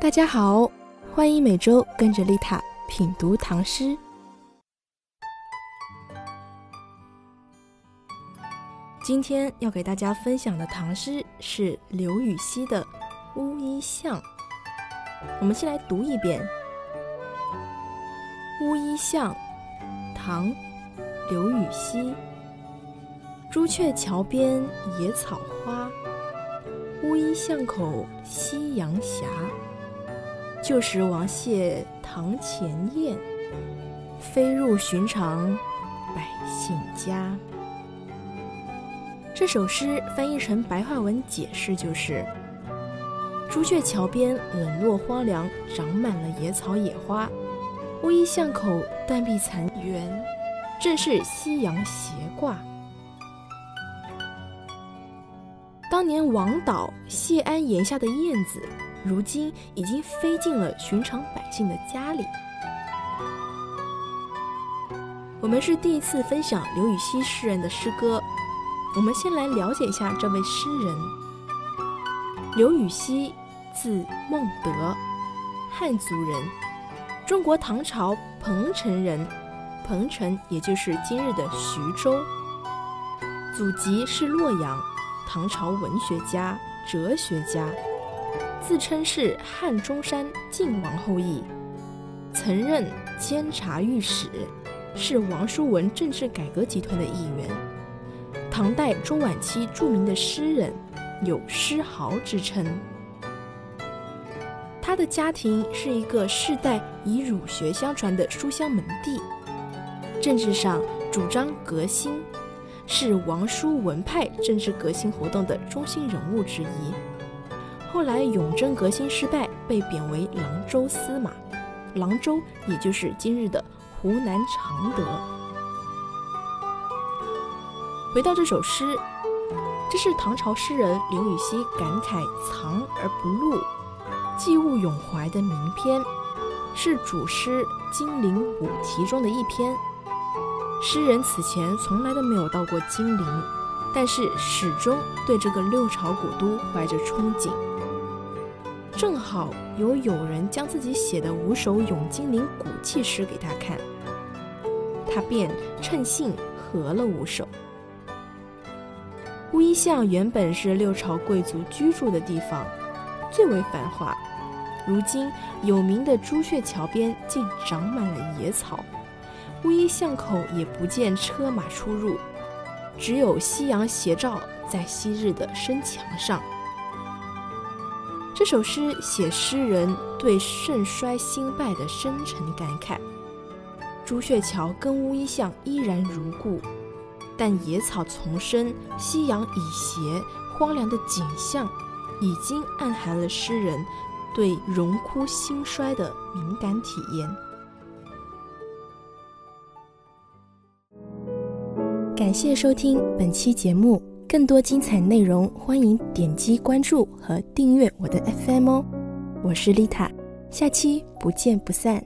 大家好，欢迎每周跟着丽塔品读唐诗。今天要给大家分享的唐诗是刘禹锡的《乌衣巷》。我们先来读一遍《乌衣巷》，唐·刘禹锡。朱雀桥边野草花，乌衣巷口夕阳斜。旧时王谢堂前燕，飞入寻常百姓家。这首诗翻译成白话文解释就是：朱雀桥边冷落荒凉，长满了野草野花；乌衣巷口断壁残垣，正是夕阳斜挂。当年王导谢安檐下的燕子，如今已经飞进了寻常百姓的家里。我们是第一次分享刘禹锡诗人的诗歌，我们先来了解一下这位诗人。刘禹锡，字孟德，汉族人，中国唐朝彭城人，彭城也就是今日的徐州，祖籍是洛阳。唐朝文学家、哲学家，自称是汉中山靖王后裔，曾任监察御史，是王叔文政治改革集团的一员。唐代中晚期著名的诗人，有诗豪之称。他的家庭是一个世代以儒学相传的书香门第，政治上主张革新。是王叔文派政治革新活动的中心人物之一。后来永贞革新失败，被贬为郎州司马。郎州也就是今日的湖南常德。回到这首诗，这是唐朝诗人刘禹锡感慨藏而不露、寄物咏怀的名篇，是主诗《金陵五题》中的一篇。诗人此前从来都没有到过金陵，但是始终对这个六朝古都怀着憧憬。正好有友人将自己写的五首咏金陵古迹诗给他看，他便趁兴合了五首。乌衣巷原本是六朝贵族居住的地方，最为繁华。如今有名的朱雀桥边竟长满了野草。乌衣巷口也不见车马出入，只有夕阳斜照在昔日的深墙上。这首诗写诗人对盛衰兴败的深沉感慨。朱雀桥跟乌衣巷依然如故，但野草丛生、夕阳已斜、荒凉的景象，已经暗含了诗人对荣枯兴衰的敏感体验。感谢收听本期节目，更多精彩内容，欢迎点击关注和订阅我的 FM 哦。我是丽塔，下期不见不散。